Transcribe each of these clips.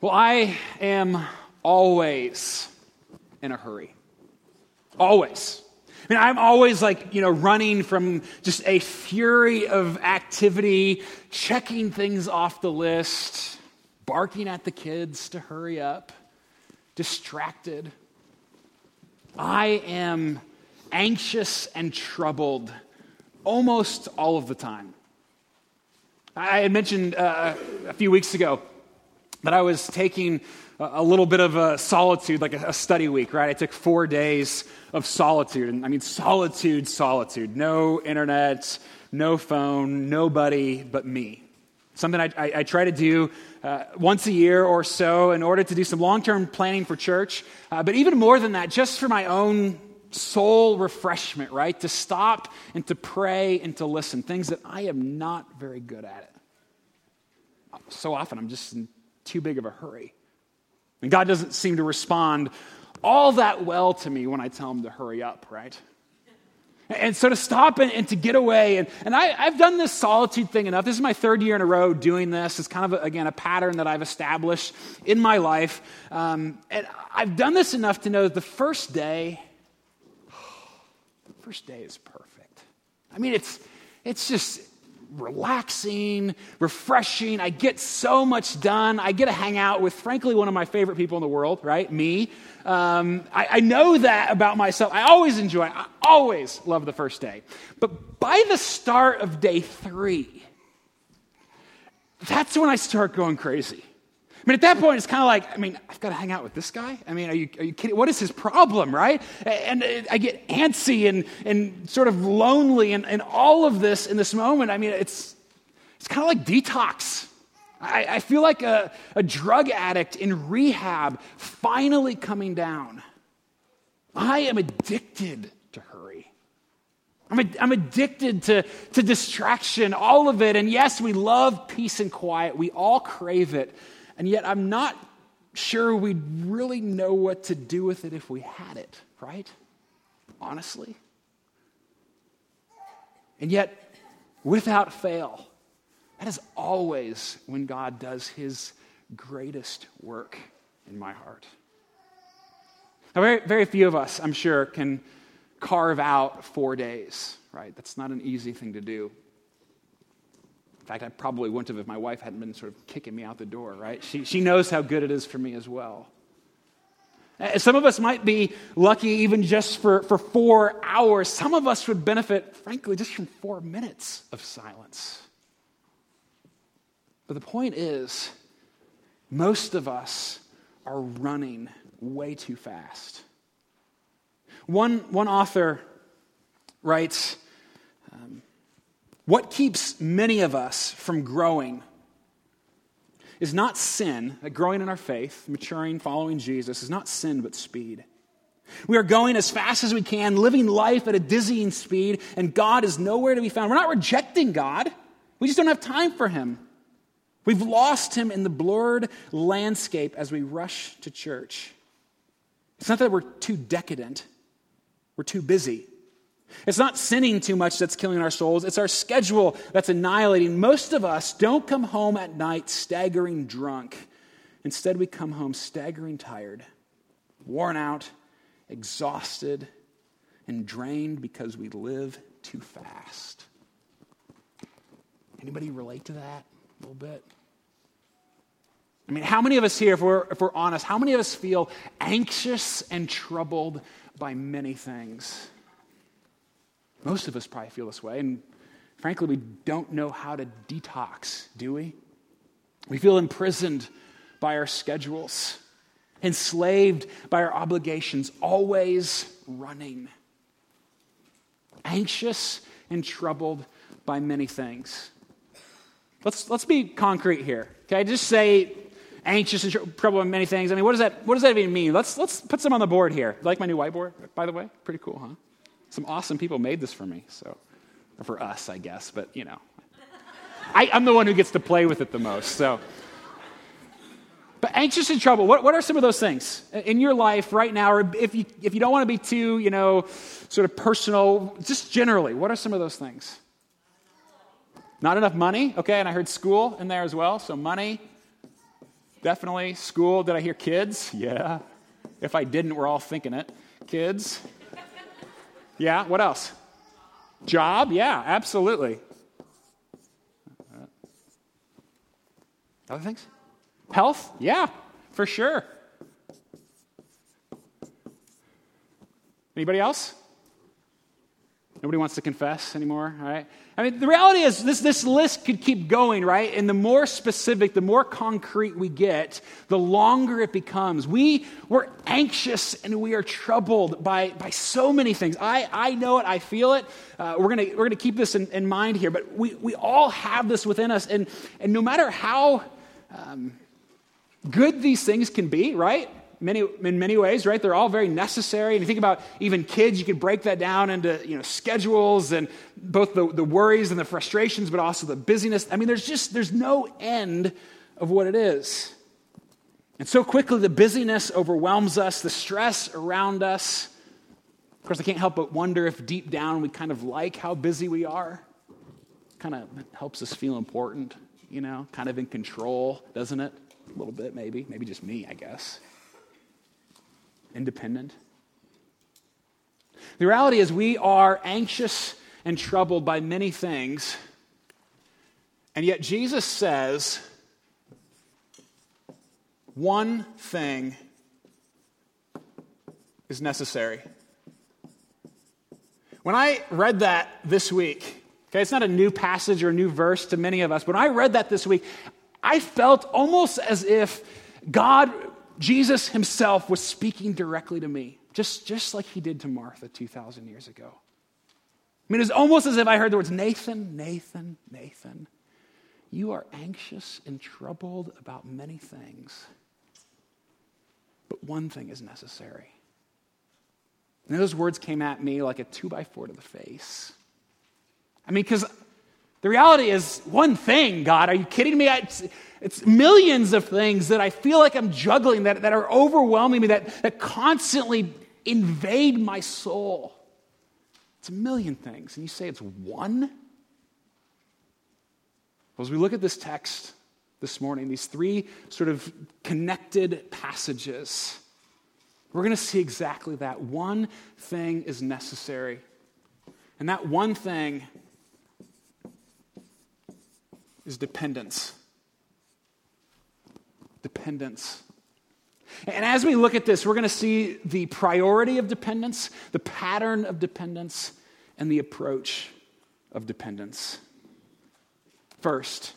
Well, I am always in a hurry. Always. I mean, I'm always like, you know, running from just a fury of activity, checking things off the list, barking at the kids to hurry up, distracted. I am anxious and troubled almost all of the time. I had mentioned uh, a few weeks ago that I was taking a little bit of a solitude, like a, study week, right? I took four days of solitude. And I mean, solitude, solitude. No internet, no phone, nobody but me. Something I, I, I try to do uh, once a year or so in order to do some long term planning for church. Uh, but even more than that, just for my own soul refreshment, right? To stop and to pray and to listen. Things that I am not very good at it. So often I'm just too big of a hurry. And God doesn't seem to respond all that well to me when I tell him to hurry up, right? And so to stop and, and to get away, and, and I, have done this solitude thing enough. This is my third year in a row doing this. It's kind of, a, again, a pattern that I've established in my life. Um, and I've done this enough to know that the first day, the first day is perfect. I mean, it's, it's just, relaxing, refreshing. I get so much done. I get to hang out with, frankly, one of my favorite people in the world, right? Me. Um, I, I know that about myself. I always enjoy. I always love the first day. But by the start of day three, that's when I start going crazy. I mean, at that point, it's kind of like, I mean, I've got to hang out with this guy. I mean, are you, are you kidding? What is his problem, right? And uh, I get antsy and, and sort of lonely and, and all of this in this moment. I mean, it's, it's kind of like detox. I, I feel like a, a drug addict in rehab finally coming down. I am addicted to hurry. I'm, I'm addicted to, to distraction, all of it. And yes, we love peace and quiet. We all crave it. And yet, I'm not sure we'd really know what to do with it if we had it, right? Honestly. And yet, without fail, that is always when God does his greatest work in my heart. Now, very, very few of us, I'm sure, can carve out four days, right? That's not an easy thing to do fact, I probably wouldn't have if my wife hadn't been sort of kicking me out the door, right? She, she knows how good it is for me as well. Uh, some of us might be lucky even just for, for four hours. Some of us would benefit, frankly, just from four minutes of silence. But the point is, most of us are running way too fast. One, one author writes um, what keeps many of us from growing is not sin, growing in our faith, maturing, following Jesus, is not sin, but speed. We are going as fast as we can, living life at a dizzying speed, and God is nowhere to be found. We're not rejecting God, we just don't have time for Him. We've lost Him in the blurred landscape as we rush to church. It's not that we're too decadent, we're too busy. It's not sinning too much that's killing our souls, it's our schedule that's annihilating. Most of us don't come home at night staggering drunk. Instead, we come home staggering tired, worn out, exhausted, and drained because we live too fast. Anybody relate to that a little bit? I mean, how many of us here, if we're, if we're honest, how many of us feel anxious and troubled by many things? Most of us probably feel this way. And frankly, we don't know how to detox, do we? We feel imprisoned by our schedules, enslaved by our obligations, always running, anxious and troubled by many things. Let's, let's be concrete here. Okay, just say anxious and troubled by many things. I mean, what does that, what does that even mean? Let's, let's put some on the board here. Like my new whiteboard, by the way? Pretty cool, huh? Some awesome people made this for me, so, or for us, I guess, but you know. I, I'm the one who gets to play with it the most, so. But anxious and trouble, what, what are some of those things in your life right now? Or if you, if you don't want to be too, you know, sort of personal, just generally, what are some of those things? Not enough money, okay, and I heard school in there as well, so money. Definitely. School. Did I hear kids? Yeah. If I didn't, we're all thinking it. Kids. Yeah. What else? Job. Yeah, absolutely. Other things? Health? Yeah, for sure. Anybody else? Nobody wants to confess anymore, right? I mean, the reality is this, this list could keep going, right? And the more specific, the more concrete we get, the longer it becomes. We, we're anxious and we are troubled by, by so many things. I, I know it, I feel it. Uh, we're going we're gonna keep this in, in mind here, but we, we all have this within us. And, and no matter how um, good these things can be, right? Many, in many ways, right? They're all very necessary. And you think about even kids, you could break that down into you know, schedules and both the, the worries and the frustrations, but also the busyness. I mean, there's just there's no end of what it is. And so quickly, the busyness overwhelms us, the stress around us. Of course, I can't help but wonder if deep down we kind of like how busy we are. Kind of helps us feel important, you know, kind of in control, doesn't it? A little bit, maybe. Maybe just me, I guess independent. The reality is, we are anxious and troubled by many things, and yet Jesus says one thing is necessary. When I read that this week, okay, it's not a new passage or a new verse to many of us, but when I read that this week, I felt almost as if God Jesus himself was speaking directly to me, just, just like he did to Martha 2,000 years ago. I mean, it's almost as if I heard the words Nathan, Nathan, Nathan, you are anxious and troubled about many things, but one thing is necessary. And those words came at me like a two by four to the face. I mean, because the reality is one thing, God, are you kidding me? I, it's millions of things that I feel like I'm juggling, that, that are overwhelming me, that, that constantly invade my soul. It's a million things. And you say it's one? Well, as we look at this text this morning, these three sort of connected passages, we're going to see exactly that. One thing is necessary. And that one thing is dependence dependence. And as we look at this, we're going to see the priority of dependence, the pattern of dependence, and the approach of dependence. First,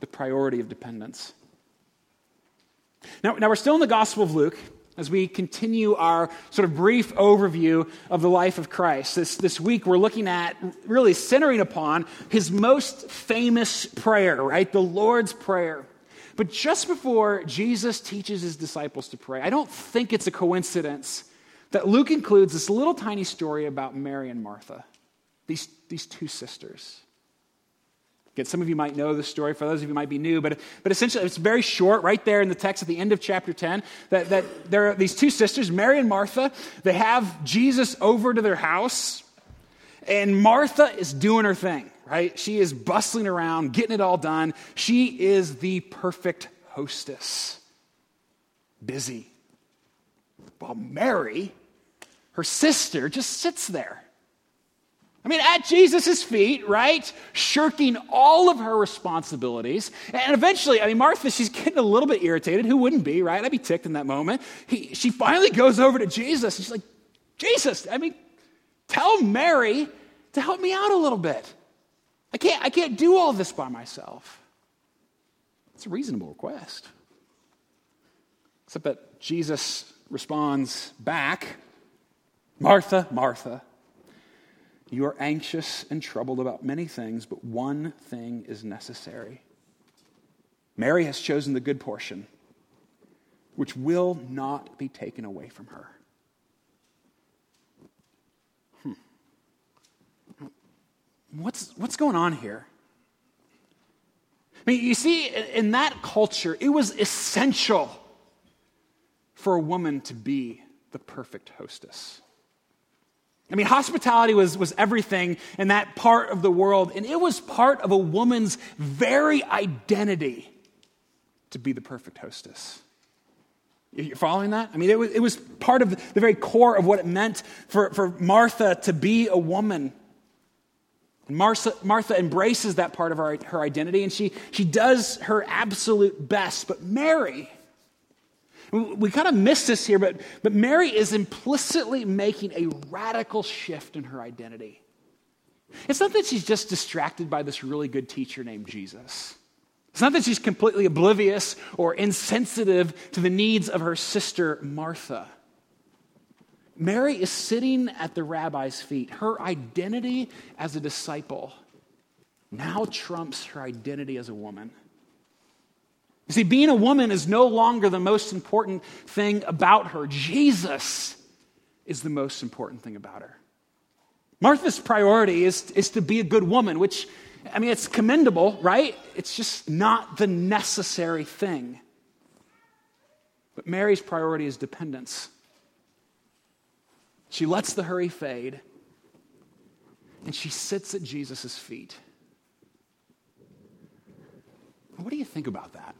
the priority of dependence. Now, now, we're still in the Gospel of Luke as we continue our sort of brief overview of the life of Christ. This, this week, we're looking at really centering upon his most famous prayer, right? The Lord's Prayer. But just before Jesus teaches his disciples to pray, I don't think it's a coincidence that Luke includes this little tiny story about Mary and Martha, these, these two sisters. Some of you might know the story, for those of you might be new, but, but essentially it's very short, right there in the text at the end of chapter 10, that, that there are these two sisters, Mary and Martha. They have Jesus over to their house, and Martha is doing her thing right? She is bustling around, getting it all done. She is the perfect hostess, busy. While Mary, her sister, just sits there. I mean, at Jesus' feet, right? Shirking all of her responsibilities. And eventually, I mean, Martha, she's getting a little bit irritated. Who wouldn't be, right? I'd be ticked in that moment. He, she finally goes over to Jesus and she's like, Jesus, I mean, tell Mary to help me out a little bit. I can't, I can't do all this by myself. It's a reasonable request. Except that Jesus responds back Martha, Martha, you are anxious and troubled about many things, but one thing is necessary. Mary has chosen the good portion, which will not be taken away from her. Hmm. what's, what's going on here? I mean, you see, in that culture, it was essential for a woman to be the perfect hostess. I mean, hospitality was, was everything in that part of the world, and it was part of a woman's very identity. to be the perfect hostess. You're following that? I mean, it was, it was part of the very core of what it meant for, for Martha to be a woman. And Martha, Martha embraces that part of her, her identity and she, she does her absolute best. But Mary, we, kind of miss this here, but, but Mary is implicitly making a radical shift in her identity. It's not that she's just distracted by this really good teacher named Jesus. It's not that she's completely oblivious or insensitive to the needs of her sister Martha. Mary is sitting at the rabbi's feet. Her identity as a disciple now trumps her identity as a woman. You see, being a woman is no longer the most important thing about her. Jesus is the most important thing about her. Martha's priority is, is to be a good woman, which I mean, it's commendable, right? It's just not the necessary thing. But Mary's priority is dependence. She lets the hurry fade and she sits at Jesus' feet. What do you think about that?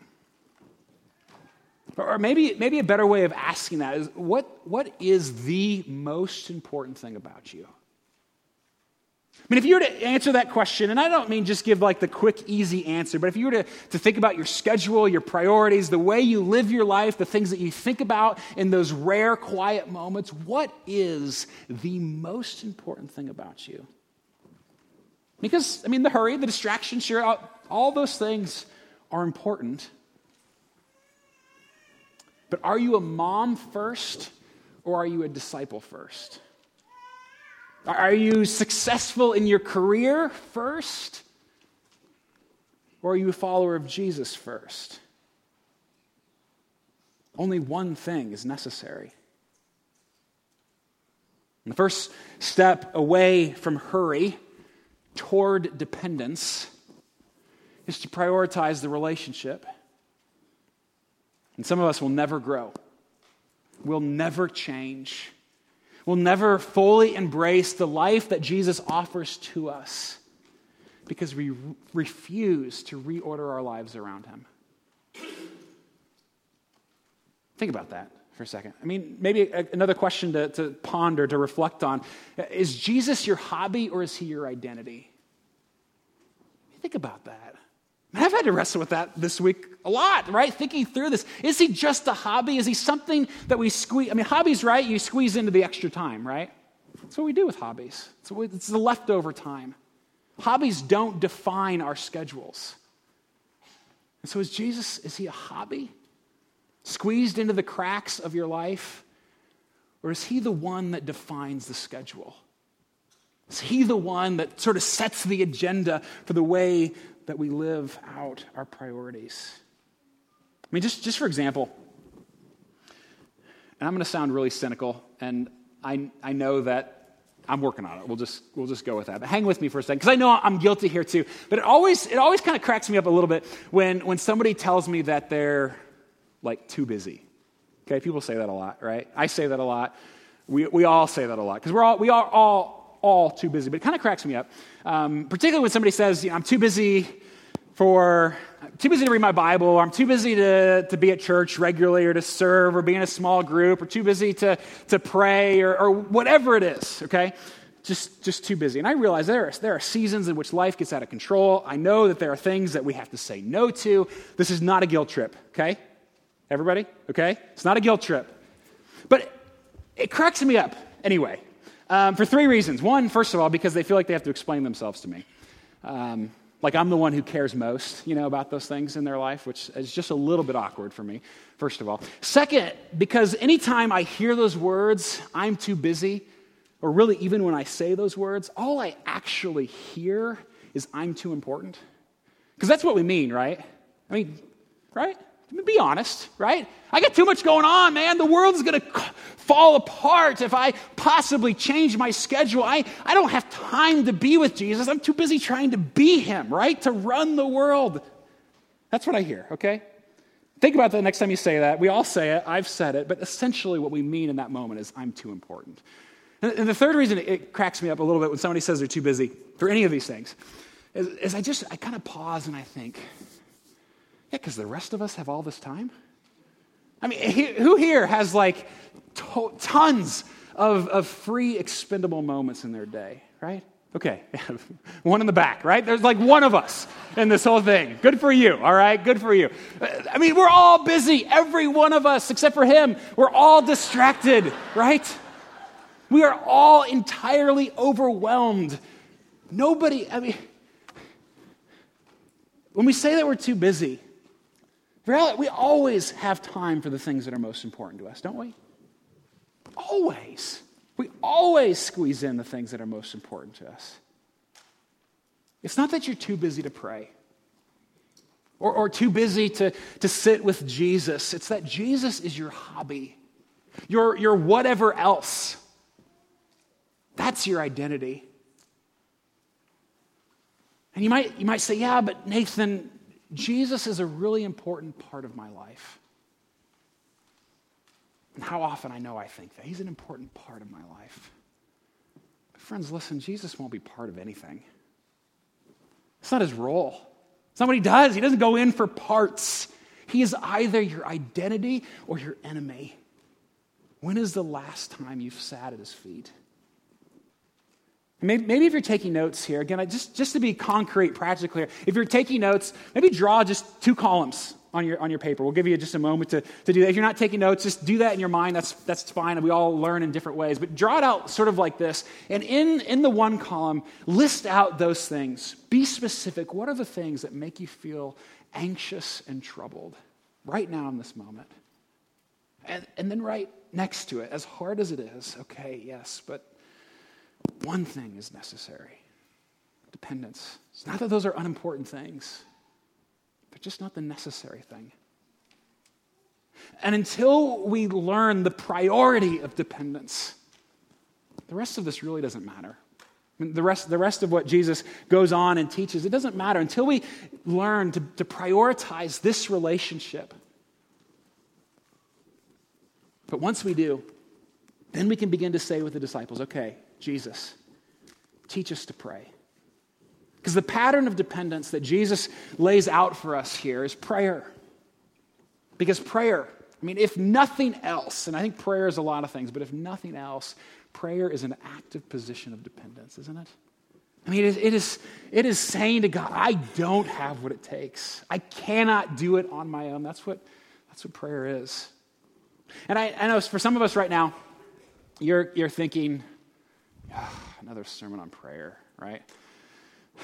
Or maybe, maybe a better way of asking that is what, what is the most important thing about you? I mean, if you were to answer that question, and I don't mean just give like the quick, easy answer, but if you were to, to think about your schedule, your priorities, the way you live your life, the things that you think about in those rare, quiet moments, what is the most important thing about you? Because, I mean, the hurry, the distraction, sure, all those things are important. But are you a mom first or are you a disciple first? Are you successful in your career first? Or are you a follower of Jesus first? Only one thing is necessary. And the first step away from hurry toward dependence is to prioritize the relationship. And some of us will never grow, We'll never change We'll never fully embrace the life that Jesus offers to us because we refuse to reorder our lives around him. Think about that for a second. I mean, maybe another question to, to ponder, to reflect on. Is Jesus your hobby or is he your identity? Think about that. I've had to wrestle with that this week a lot, right? Thinking through this. Is he just a hobby? Is he something that we squeeze? I mean, hobbies, right? You squeeze into the extra time, right? That's what we do with hobbies. It's, it's the leftover time. Hobbies don't define our schedules. And so, is Jesus, is he a hobby? Squeezed into the cracks of your life? Or is he the one that defines the schedule? Is he the one that sort of sets the agenda for the way that we live out our priorities. I mean, just, just for example, and I'm going to sound really cynical, and I, I know that I'm working on it. We'll just, we'll just go with that. But hang with me for a second, because I know I'm guilty here too. But it always, it always kind of cracks me up a little bit when, when somebody tells me that they're like too busy. Okay, people say that a lot, right? I say that a lot. We, we all say that a lot because we're all, we are all all too busy, but it kind of cracks me up. Um, particularly when somebody says, you know, I'm too busy for, too busy to read my Bible, or I'm too busy to, to be at church regularly, or to serve, or be in a small group, or too busy to, to pray, or, or whatever it is, okay? Just, just too busy. And I realize there are, there are seasons in which life gets out of control. I know that there are things that we have to say no to. This is not a guilt trip, okay? Everybody? Okay? It's not a guilt trip. But it cracks me up anyway. Um, for three reasons. One, first of all, because they feel like they have to explain themselves to me. Um, like I'm the one who cares most, you know, about those things in their life, which is just a little bit awkward for me, first of all. Second, because anytime I hear those words, I'm too busy, or really even when I say those words, all I actually hear is I'm too important. Because that's what we mean, right? I mean, right? Be honest, right? I got too much going on, man. The world is going to fall apart if I possibly change my schedule. I, I don't have time to be with Jesus. I'm too busy trying to be him, right? To run the world. That's what I hear, okay? Think about that next time you say that. We all say it. I've said it. But essentially, what we mean in that moment is I'm too important. And the third reason it cracks me up a little bit when somebody says they're too busy for any of these things is, is I just, I kind of pause and I think, Yeah, because the rest of us have all this time. I mean, who here has like to- tons of, of free expendable moments in their day, right? Okay, one in the back, right? There's like one of us in this whole thing. Good for you, all right? Good for you. Uh, I mean, we're all busy, every one of us, except for him. We're all distracted, right? We are all entirely overwhelmed. Nobody, I mean, when we say that we're too busy, we always have time for the things that are most important to us, don't we? Always. We always squeeze in the things that are most important to us. It's not that you're too busy to pray or, or too busy to, to sit with Jesus, it's that Jesus is your hobby, your, your whatever else. That's your identity. And you might, you might say, yeah, but Nathan, Jesus is a really important part of my life. And how often I know I think that. He's an important part of my life. But friends, listen, Jesus won't be part of anything. It's not his role. It's not what he does. He doesn't go in for parts. He is either your identity or your enemy. When is the last time you've sat at his feet? Maybe, if you're taking notes here, again, just, just to be concrete, practical clear, if you're taking notes, maybe draw just two columns on your, on your paper. We'll give you just a moment to, to do that. If you're not taking notes, just do that in your mind. That's, that's fine. We all learn in different ways. But draw it out sort of like this. And in, in the one column, list out those things. Be specific. What are the things that make you feel anxious and troubled right now in this moment? And, and then write next to it, as hard as it is, okay, yes, but one thing is necessary dependence. It's not that those are unimportant things but just not the necessary thing. And until we learn the priority of dependence, the rest of this really doesn't matter. I mean, the, rest, the rest of what Jesus goes on and teaches, it doesn't matter until we learn to, to prioritize this relationship. But once we do, then we can begin to say with the disciples, okay, Jesus, teach us to pray. Because the pattern of dependence that Jesus lays out for us here is prayer. Because prayer, I mean, if nothing else, and I think prayer is a lot of things, but if nothing else, prayer is an active position of dependence, isn't it? I mean, it is, it is saying to God, I don't have what it takes. I cannot do it on my own. That's what, that's what prayer is. And I, I know for some of us right now, you're, you're thinking, another sermon on prayer, right?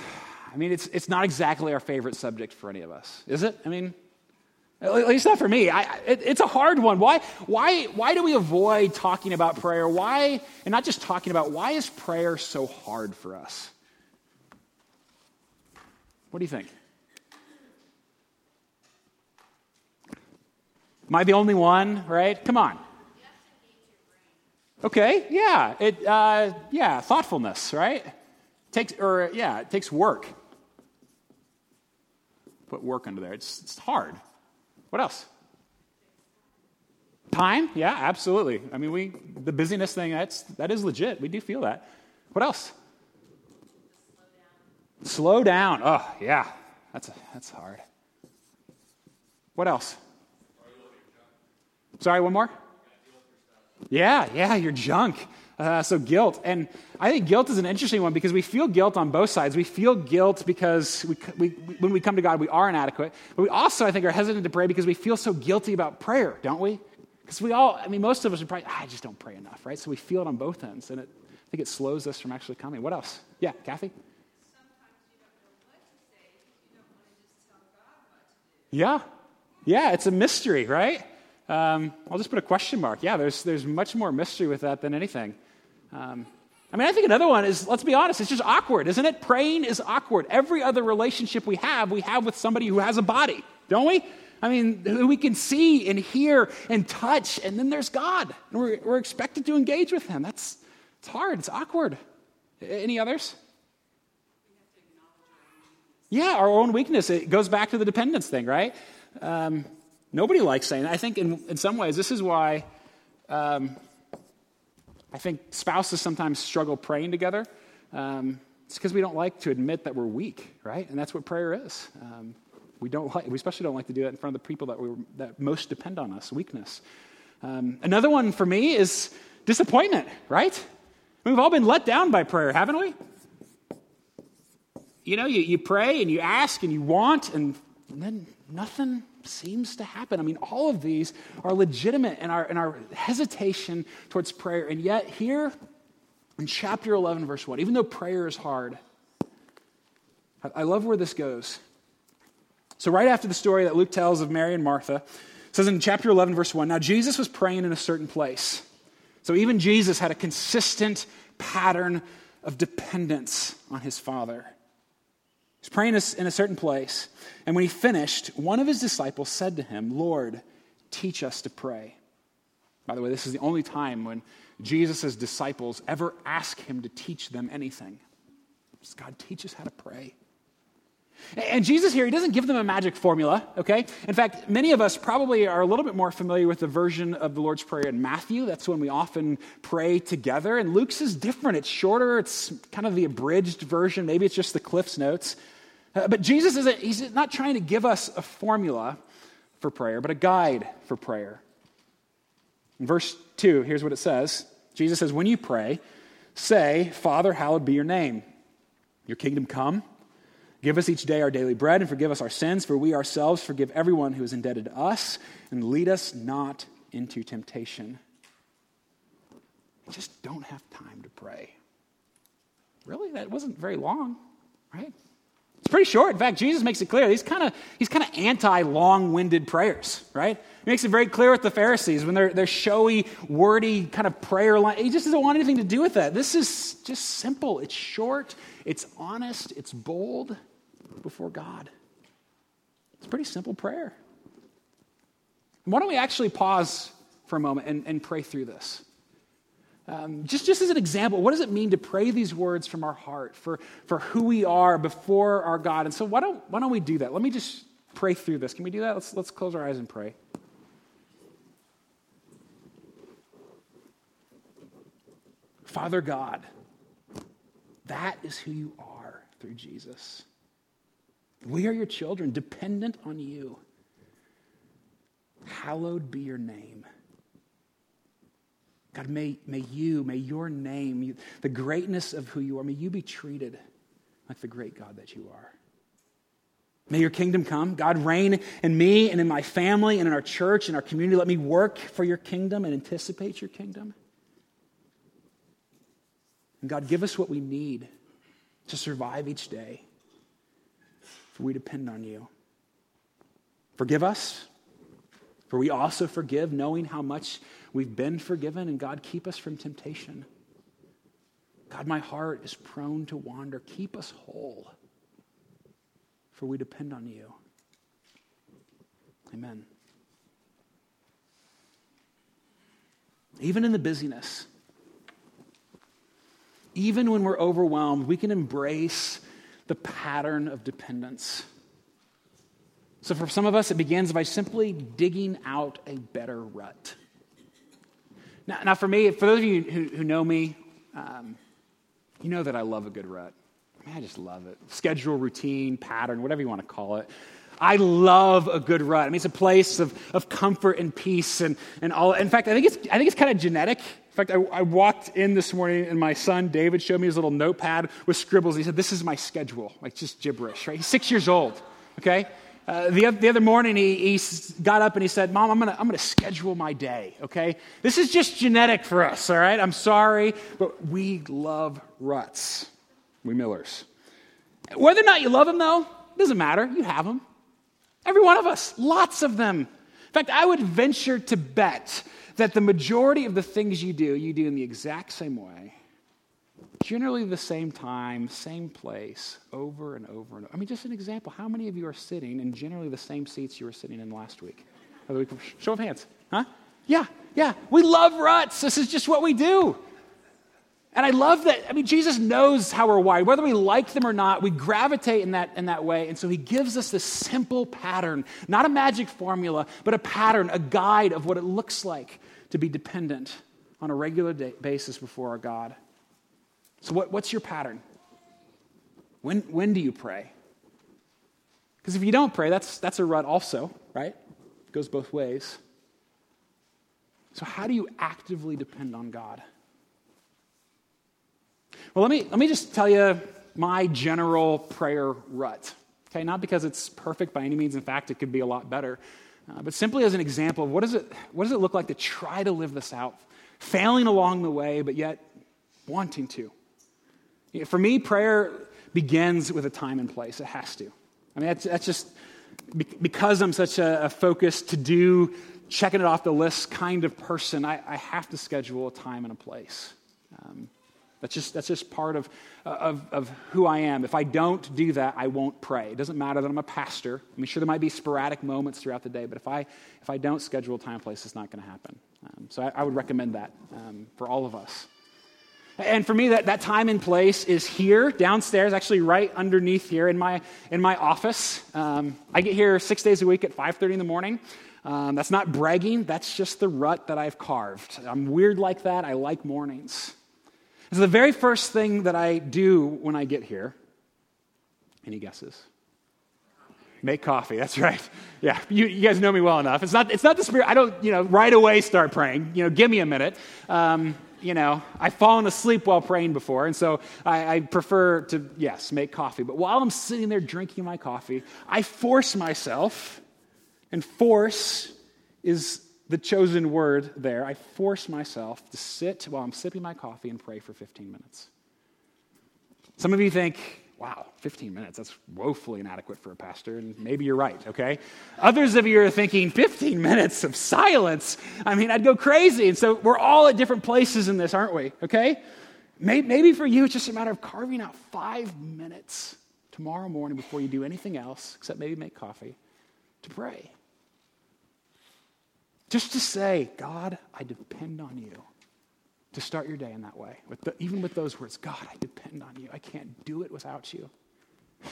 I mean, it's, it's not exactly our favorite subject for any of us, is it? I mean, at least not for me. I, it, it's a hard one. Why, why, why do we avoid talking about prayer? Why, and not just talking about, why is prayer so hard for us? What do you think? Am I the only one, right? Come on. Okay, yeah. It, uh, yeah, thoughtfulness, right? takes, or yeah, it takes work. Put work under there. It's, it's hard. What else? Time? Yeah, absolutely. I mean, we the busyness thing that's that is legit. We do feel that. What else? Slow down. Oh, yeah. That's a, that's hard. What else? Sorry, one more? Yeah, yeah, your junk. Uh, so, guilt. And I think guilt is an interesting one because we feel guilt on both sides. We feel guilt because we, we, when we come to God, we are inadequate. But we also, I think, are hesitant to pray because we feel so guilty about prayer, don't we? Because we all, I mean, most of us are probably, ah, I just don't pray enough, right? So we feel it on both ends. And it, I think it slows us from actually coming. What else? Yeah, Kathy? Yeah. Yeah, it's a mystery, right? Um, I'll just put a question mark. Yeah, there's, there's much more mystery with that than anything. Um, I mean, I think another one is, let's be honest, it's just awkward, isn't it? Praying is awkward. Every other relationship we have, we have with somebody who has a body, don't we? I mean, we can see and hear and touch, and then there's God. And we're, we're expected to engage with Him. That's it's hard, it's awkward. Any others? Yeah, our own weakness. It goes back to the dependence thing, right? Um, nobody likes saying that. I think in, in some ways, this is why um, I think spouses sometimes struggle praying together. Um, it's because we don't like to admit that we're weak, right? And that's what prayer is. Um, We, don't like, we especially don't like to do that in front of the people that, we, that most depend on us, weakness. Um, another one for me is disappointment, right? We've all been let down by prayer, haven't we? You know, you, you pray and you ask and you want, and, and then nothing seems to happen. I mean, all of these are legitimate in our, in our hesitation towards prayer. And yet, here in chapter 11, verse 1, even though prayer is hard, I, love where this goes. So, right after the story that Luke tells of Mary and Martha, says in chapter 11, verse 1 Now Jesus was praying in a certain place. So, even Jesus had a consistent pattern of dependence on his Father. He's praying in a certain place. And when he finished, one of his disciples said to him, Lord, teach us to pray. By the way, this is the only time when Jesus' disciples ever ask him to teach them anything. God, teach us how to pray. And Jesus here, he doesn't give them a magic formula, okay? In fact, many of us probably are a little bit more familiar with the version of the Lord's Prayer in Matthew. That's when we often pray together. And Luke's is different. It's shorter, it's kind of the abridged version. Maybe it's just the Cliff's Notes. Uh, but Jesus isn't, he's not trying to give us a formula for prayer, but a guide for prayer. In verse 2, here's what it says Jesus says, When you pray, say, Father, hallowed be your name. Your kingdom come. Give us each day our daily bread and forgive us our sins, for we ourselves forgive everyone who is indebted to us, and lead us not into temptation. We just don't have time to pray. Really? That wasn't very long, right? It's pretty short. In fact, Jesus makes it clear. He's kind of he's kind of anti long-winded prayers, right? He makes it very clear with the Pharisees when they're, they're showy, wordy kind of prayer line. He just doesn't want anything to do with that. This is just simple. It's short. It's honest. It's bold before God. It's a pretty simple prayer. Why don't we actually pause for a moment and, and pray through this? Um, just, just as an example, what does it mean to pray these words from our heart for, for who we are before our God? And so, why don't, why don't we do that? Let me just pray through this. Can we do that? Let's, let's close our eyes and pray. Father God, that is who you are through Jesus. We are your children, dependent on you. Hallowed be your name. God, may, may you, may your name, the greatness of who you are, may you be treated like the great God that you are. May your kingdom come. God, reign in me and in my family and in our church and our community. Let me work for your kingdom and anticipate your kingdom. And God, give us what we need to survive each day, for we depend on you. Forgive us, for we also forgive, knowing how much we've been forgiven, and God, keep us from temptation. God, my heart is prone to wander. Keep us whole, for we depend on you. Amen. Even in the busyness, even when we're overwhelmed, we can embrace the pattern of dependence. So, for some of us, it begins by simply digging out a better rut. Now, now for me, for those of you who, who know me, um, you know that I love a good rut. I, mean, I just love it. Schedule, routine, pattern, whatever you want to call it. I love a good rut. I mean, it's a place of, of comfort and peace and, and all. In fact, I think it's, I think it's kind of genetic. In fact, I, I, walked in this morning and my son David showed me his little notepad with scribbles. He said, This is my schedule. Like just gibberish, right? He's six years old, okay? Uh, the, the other morning, he, he got up and he said, Mom, I'm going to I'm to schedule my day, okay? This is just genetic for us, all right? I'm sorry, but we love ruts. We Millers. Whether or not you love them, though, doesn't matter. You have them. Every one of us, lots of them. In fact, I would venture to bet that the majority of the things you do, you do in the exact same way, generally the same time, same place, over and over and over. I mean, just an example. How many of you are sitting in generally the same seats you were sitting in last week? Show of hands. Huh? Yeah, yeah. We love ruts. This is just what we do. And I love that. I mean, Jesus knows how we're wired. Whether we like them or not, we gravitate in that, in that way. And so he gives us this simple pattern, not a magic formula, but a pattern, a guide of what it looks like to be dependent on a regular day, basis before our God. So, what, what's your pattern? When, when do you pray? Because if you don't pray, that's, that's a rut also, right? It goes both ways. So, how do you actively depend on God? Well, let me, let me just tell you my general prayer rut. Okay, not because it's perfect by any means. In fact, it could be a lot better. Uh, but simply as an example of what, is it, what does it look like to try to live this out, failing along the way, but yet wanting to. For me, prayer begins with a time and place. It has to. I mean, that's, that's just because I'm such a, a focused to do, checking it off the list kind of person, I, I have to schedule a time and a place. Um, that's just, that's just part of, of, of who I am. If I don't do that, I won't pray. It doesn't matter that I'm a pastor. I mean, sure, there might be sporadic moments throughout the day, but if I, if I don't schedule time and place, it's not going to happen. Um, so I, I, would recommend that um, for all of us. And for me, that, that time and place is here, downstairs, actually right underneath here in my, in my office. Um, I get here six days a week at 5.30 in the morning. Um, that's not bragging. That's just the rut that I've carved. I'm weird like that. I like mornings. So the very first thing that I do when I get here, any guesses? Make coffee. That's right. Yeah, you, you, guys know me well enough. It's not, it's not the spirit. I don't, you know, right away start praying. You know, give me a minute. Um, you know, I've fallen asleep while praying before, and so I, I, prefer to, yes, make coffee. But while I'm sitting there drinking my coffee, I force myself, and force is the chosen word there. I force myself to sit while I'm sipping my coffee and pray for 15 minutes. Some of you think, wow, 15 minutes, that's woefully inadequate for a pastor, and maybe you're right, okay? Others of you are thinking, 15 minutes of silence? I mean, I'd go crazy. And so we're all at different places in this, aren't we, okay? Maybe for you, it's just a matter of carving out five minutes tomorrow morning before you do anything else, except maybe make coffee, to pray. Just to say, God, I depend on you to start your day in that way. With the, even with those words, God, I depend on you. I can't do it without you.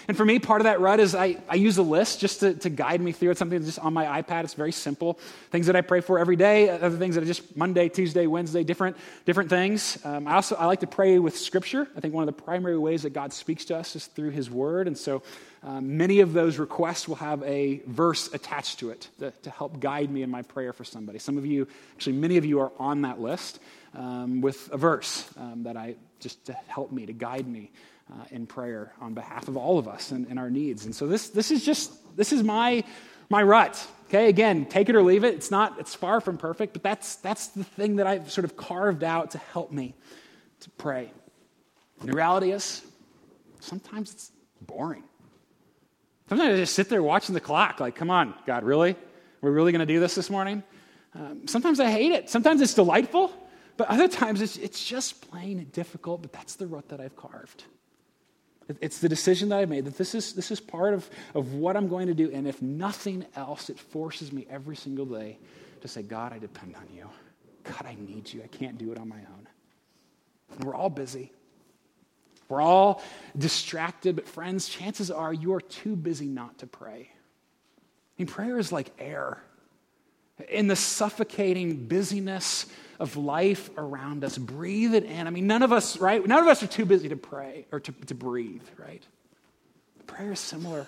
And for me, part of that rut is I, I use a list just to, to guide me through. It's something that's just on my iPad. It's very simple. Things that I pray for every day, other things that are just Monday, Tuesday, Wednesday, different, different things. Um, I also I like to pray with Scripture. I think one of the primary ways that God speaks to us is through His Word. And so um, many of those requests will have a verse attached to it to, to, help guide me in my prayer for somebody. Some of you, actually, many of you are on that list um, with a verse um, that I just to help me, to guide me uh, in prayer on behalf of all of us and, and our needs. And so this, this is just, this is my, my rut. Okay, again, take it or leave it. It's not, it's far from perfect, but that's, that's the thing that I've sort of carved out to help me to pray. And the reality is, sometimes it's boring. Sometimes I just sit there watching the clock, like, come on, God, really? We're really going to do this this morning? Um, sometimes I hate it. Sometimes it's delightful, but other times it's, it's just plain difficult, but that's the rut that I've carved. It's the decision that I made that this is, this is part of, of what I'm going to do. And if nothing else, it forces me every single day to say, God, I depend on you. God, I need you. I can't do it on my own. And we're all busy. We're all distracted, but friends, chances are you are too busy not to pray. I mean, prayer is like air. In the suffocating busyness of life around us, breathe it in. I mean, none of us, right? None of us are too busy to pray or to, to breathe, right? Prayer is similar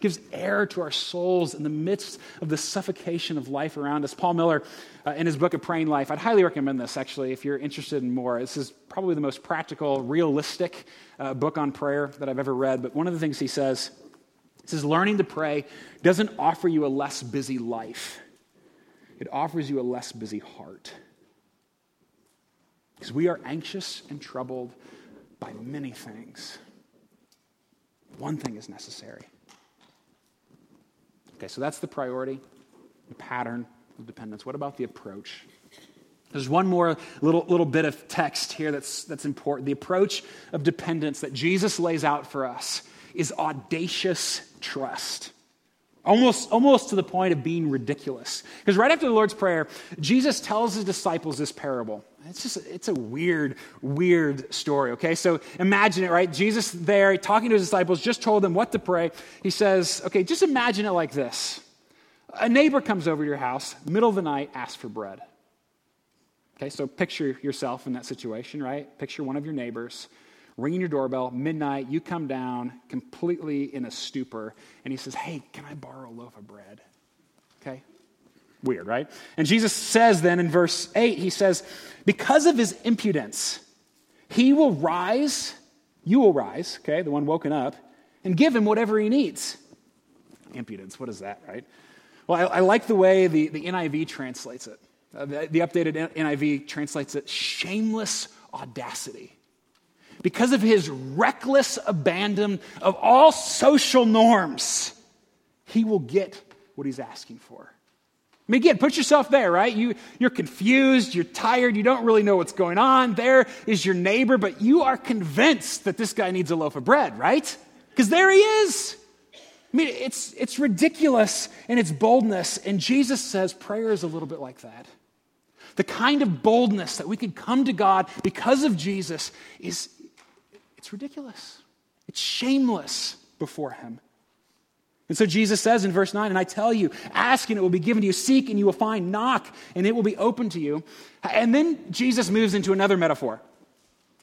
gives air to our souls in the midst of the suffocation of life around us. Paul Miller, uh, in his book, A Praying Life, I'd highly recommend this, actually, if you're interested in more. This is probably the most practical, realistic uh, book on prayer that I've ever read. But one of the things he says, he says, learning to pray doesn't offer you a less busy life, it offers you a less busy heart. Because we are anxious and troubled by many things. One thing is necessary Okay, so that's the priority, the pattern of dependence. What about the approach? There's one more little, little bit of text here that's, that's important. The approach of dependence that Jesus lays out for us is audacious trust. Almost, almost to the point of being ridiculous. Because right after the Lord's Prayer, Jesus tells his disciples this parable. It's just, it's a weird, weird story, okay? So imagine it, right? Jesus there, talking to his disciples, just told them what to pray. He says, okay, just imagine it like this. A neighbor comes over to your house, middle of the night, asks for bread. Okay, so picture yourself in that situation, right? Picture one of your neighbors ringing your doorbell, midnight, you come down completely in a stupor, and he says, Hey, can I borrow a loaf of bread? Okay? Weird, right? And Jesus says then in verse 8, he says, Because of his impudence, he will rise, you will rise, okay, the one woken up, and give him whatever he needs. Impudence, what is that, right? Well, I, I like the way the, the NIV translates it. Uh, the, the updated NIV translates it shameless audacity. Because of his reckless abandon of all social norms, he will get what he's asking for. I mean, again, put yourself there, right? You, you're confused, you're tired, you don't really know what's going on. There is your neighbor, but you are convinced that this guy needs a loaf of bread, right? Because there he is. I mean, it's, it's ridiculous in its boldness. And Jesus says prayer is a little bit like that. The kind of boldness that we could come to God because of Jesus is it's ridiculous. It's shameless before him. And so Jesus says in verse 9, and I tell you, ask and it will be given to you, seek and you will find, knock and it will be open to you. And then Jesus moves into another metaphor.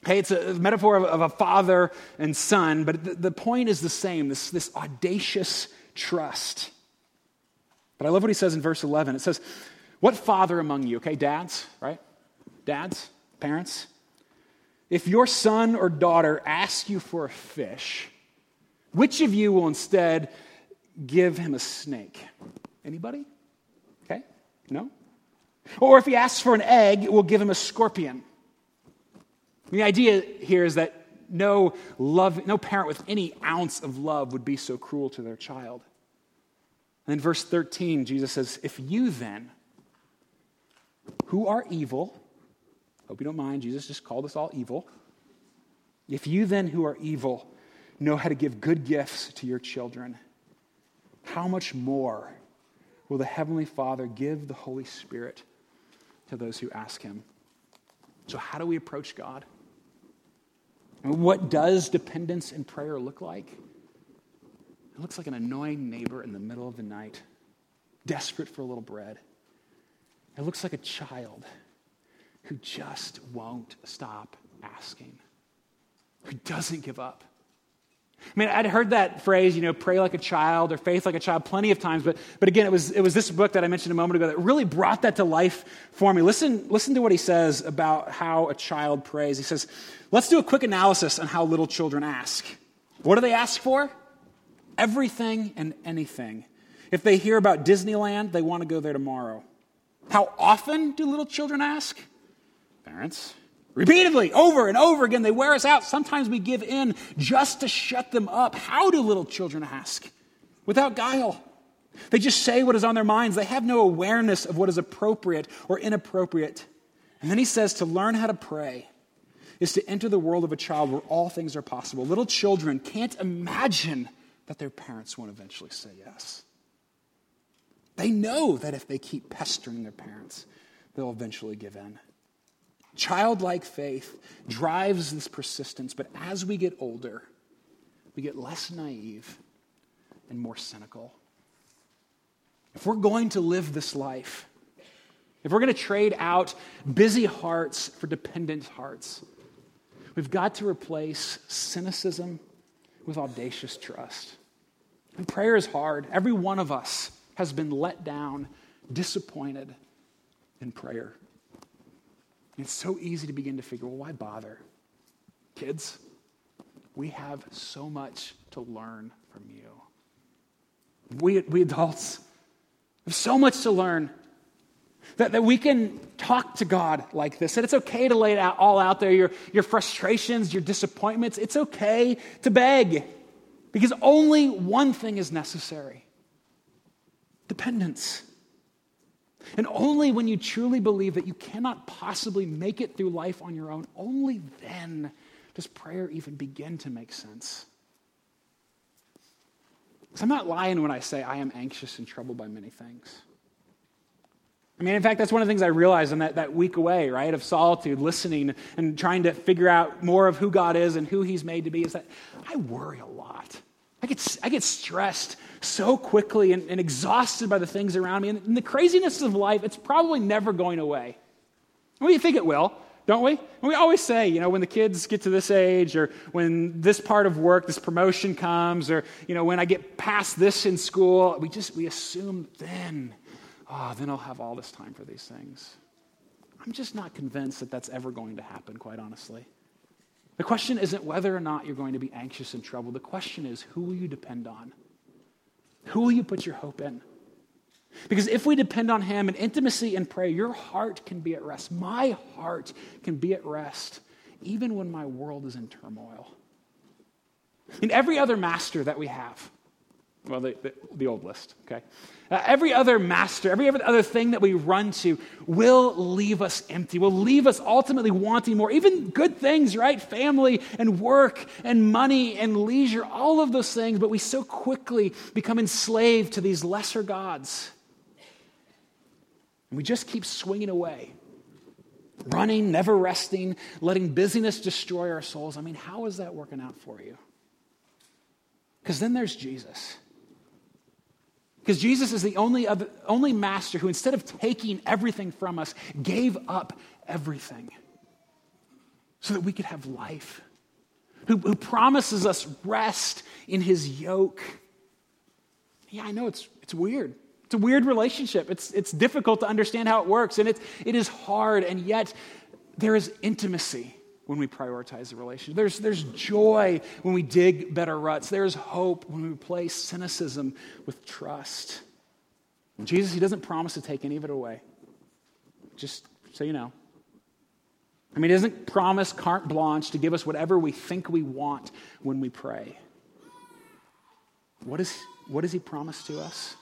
Okay, it's a metaphor of, a father and son, but the, the point is the same this, this audacious trust. But I love what he says in verse 11. It says, What father among you, okay, dads, right? Dads, parents, if your son or daughter asks you for a fish, which of you will instead give him a snake? Anybody? Okay? No? Or if he asks for an egg, we'll give him a scorpion. The idea here is that no love, no parent with any ounce of love would be so cruel to their child. And in verse 13, Jesus says, If you then, who are evil, hope you don't mind, Jesus just called us all evil. If you then, who are evil, know how to give good gifts to your children, how much more will the Heavenly Father give the Holy Spirit to those who ask Him? So, how do we approach God? What does dependence in prayer look like? It looks like an annoying neighbor in the middle of the night, desperate for a little bread. It looks like a child who just won't stop asking, who doesn't give up. I mean, I'd heard that phrase, you know, pray like a child or faith like a child plenty of times, but, but again, it was, it was this book that I mentioned a moment ago that really brought that to life for me. Listen, listen to what he says about how a child prays. He says, let's do a quick analysis on how little children ask. What do they ask for? Everything and anything. If they hear about Disneyland, they want to go there tomorrow. How often do little children ask? Parents, Repeatedly, over and over again, they wear us out. Sometimes we give in just to shut them up. How do little children ask? Without guile. They just say what is on their minds. They have no awareness of what is appropriate or inappropriate. And then he says to learn how to pray is to enter the world of a child where all things are possible. Little children can't imagine that their parents won't eventually say yes. They know that if they keep pestering their parents, they'll eventually give in. Childlike faith drives this persistence, but as we get older, we get less naive and more cynical. If we're going to live this life, if we're going to trade out busy hearts for dependent hearts, we've got to replace cynicism with audacious trust. And prayer is hard. Every one of us has been let down, disappointed in prayer. It's so easy to begin to figure, well, why bother? Kids, we have so much to learn from you. We, we adults have so much to learn that, that we can talk to God like this. That it's okay to lay it out, all out there, your, your frustrations, your disappointments. It's okay to beg because only one thing is necessary dependence. And only when you truly believe that you cannot possibly make it through life on your own, only then does prayer even begin to make sense. Because I'm not lying when I say I am anxious and troubled by many things. I mean, in fact, that's one of the things I realized in that, that week away, right, of solitude, listening and trying to figure out more of who God is and who He's made to be, is that I worry a lot. I get, I get stressed so quickly and, and exhausted by the things around me. And, and the craziness of life, it's probably never going away. Well, you think it will. don't we? And we always say, you know, when the kids get to this age, or when this part of work, this promotion comes, or, you know, when I get past this in school, we just, we assume then, oh, then I'll have all this time for these things. I'm just not convinced that that's ever going to happen, quite honestly. The question isn't whether or not you're going to be anxious and troubled. The question is, who will you depend on? Who will you put your hope in? Because if we depend on Him in intimacy and prayer, your heart can be at rest. My heart can be at rest even when my world is in turmoil. In every other master that we have, well, the, the, the old list, okay? Uh, every other master, every other thing that we run to will leave us empty, will leave us ultimately wanting more. Even good things, right? Family and work and money and leisure, all of those things, but we so quickly become enslaved to these lesser gods. And we just keep swinging away, running, never resting, letting busyness destroy our souls. I mean, how is that working out for you? Because then there's Jesus. Because Jesus is the only, only master who, instead of taking everything from us, gave up everything so that we could have life, who, who promises us rest in his yoke. Yeah, I know it's, it's weird. It's a weird relationship. It's, it's difficult to understand how it works, and it's, it is hard, and yet there is intimacy when we prioritize the relationship. There's, there's joy when we dig better ruts. There's hope when we replace cynicism with trust. Jesus, He doesn't promise to take any of it away. Just so you know. I mean, He doesn't promise carte blanche to give us whatever we think we want when we pray. What, is, what does He promise to us?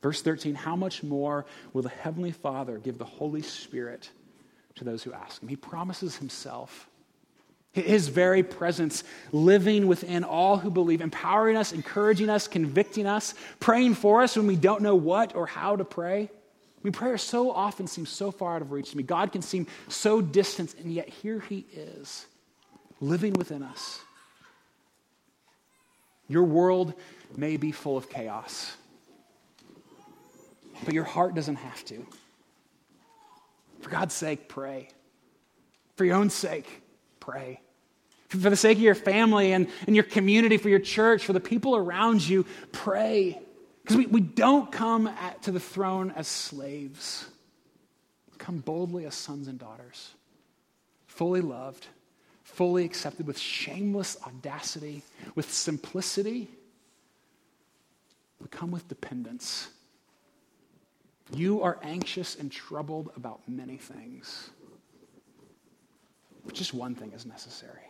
Verse 13, how much more will the Heavenly Father give the Holy Spirit to those who ask Him? He promises Himself. His very presence living within all who believe, empowering us, encouraging us, convicting us, praying for us when we don't know what or how to pray. I mean, prayer so often seems so far out of reach to me. God can seem so distant, and yet here He is, living within us. Your world may be full of chaos. But your heart doesn't have to. For God's sake, pray. For your own sake, pray. For the sake of your family and, and your community, for your church, for the people around you, pray. Because we, we don't come at, to the throne as slaves. We come boldly as sons and daughters, fully loved, fully accepted with shameless audacity, with simplicity. We come with dependence you are anxious and troubled about many things. But just one thing is necessary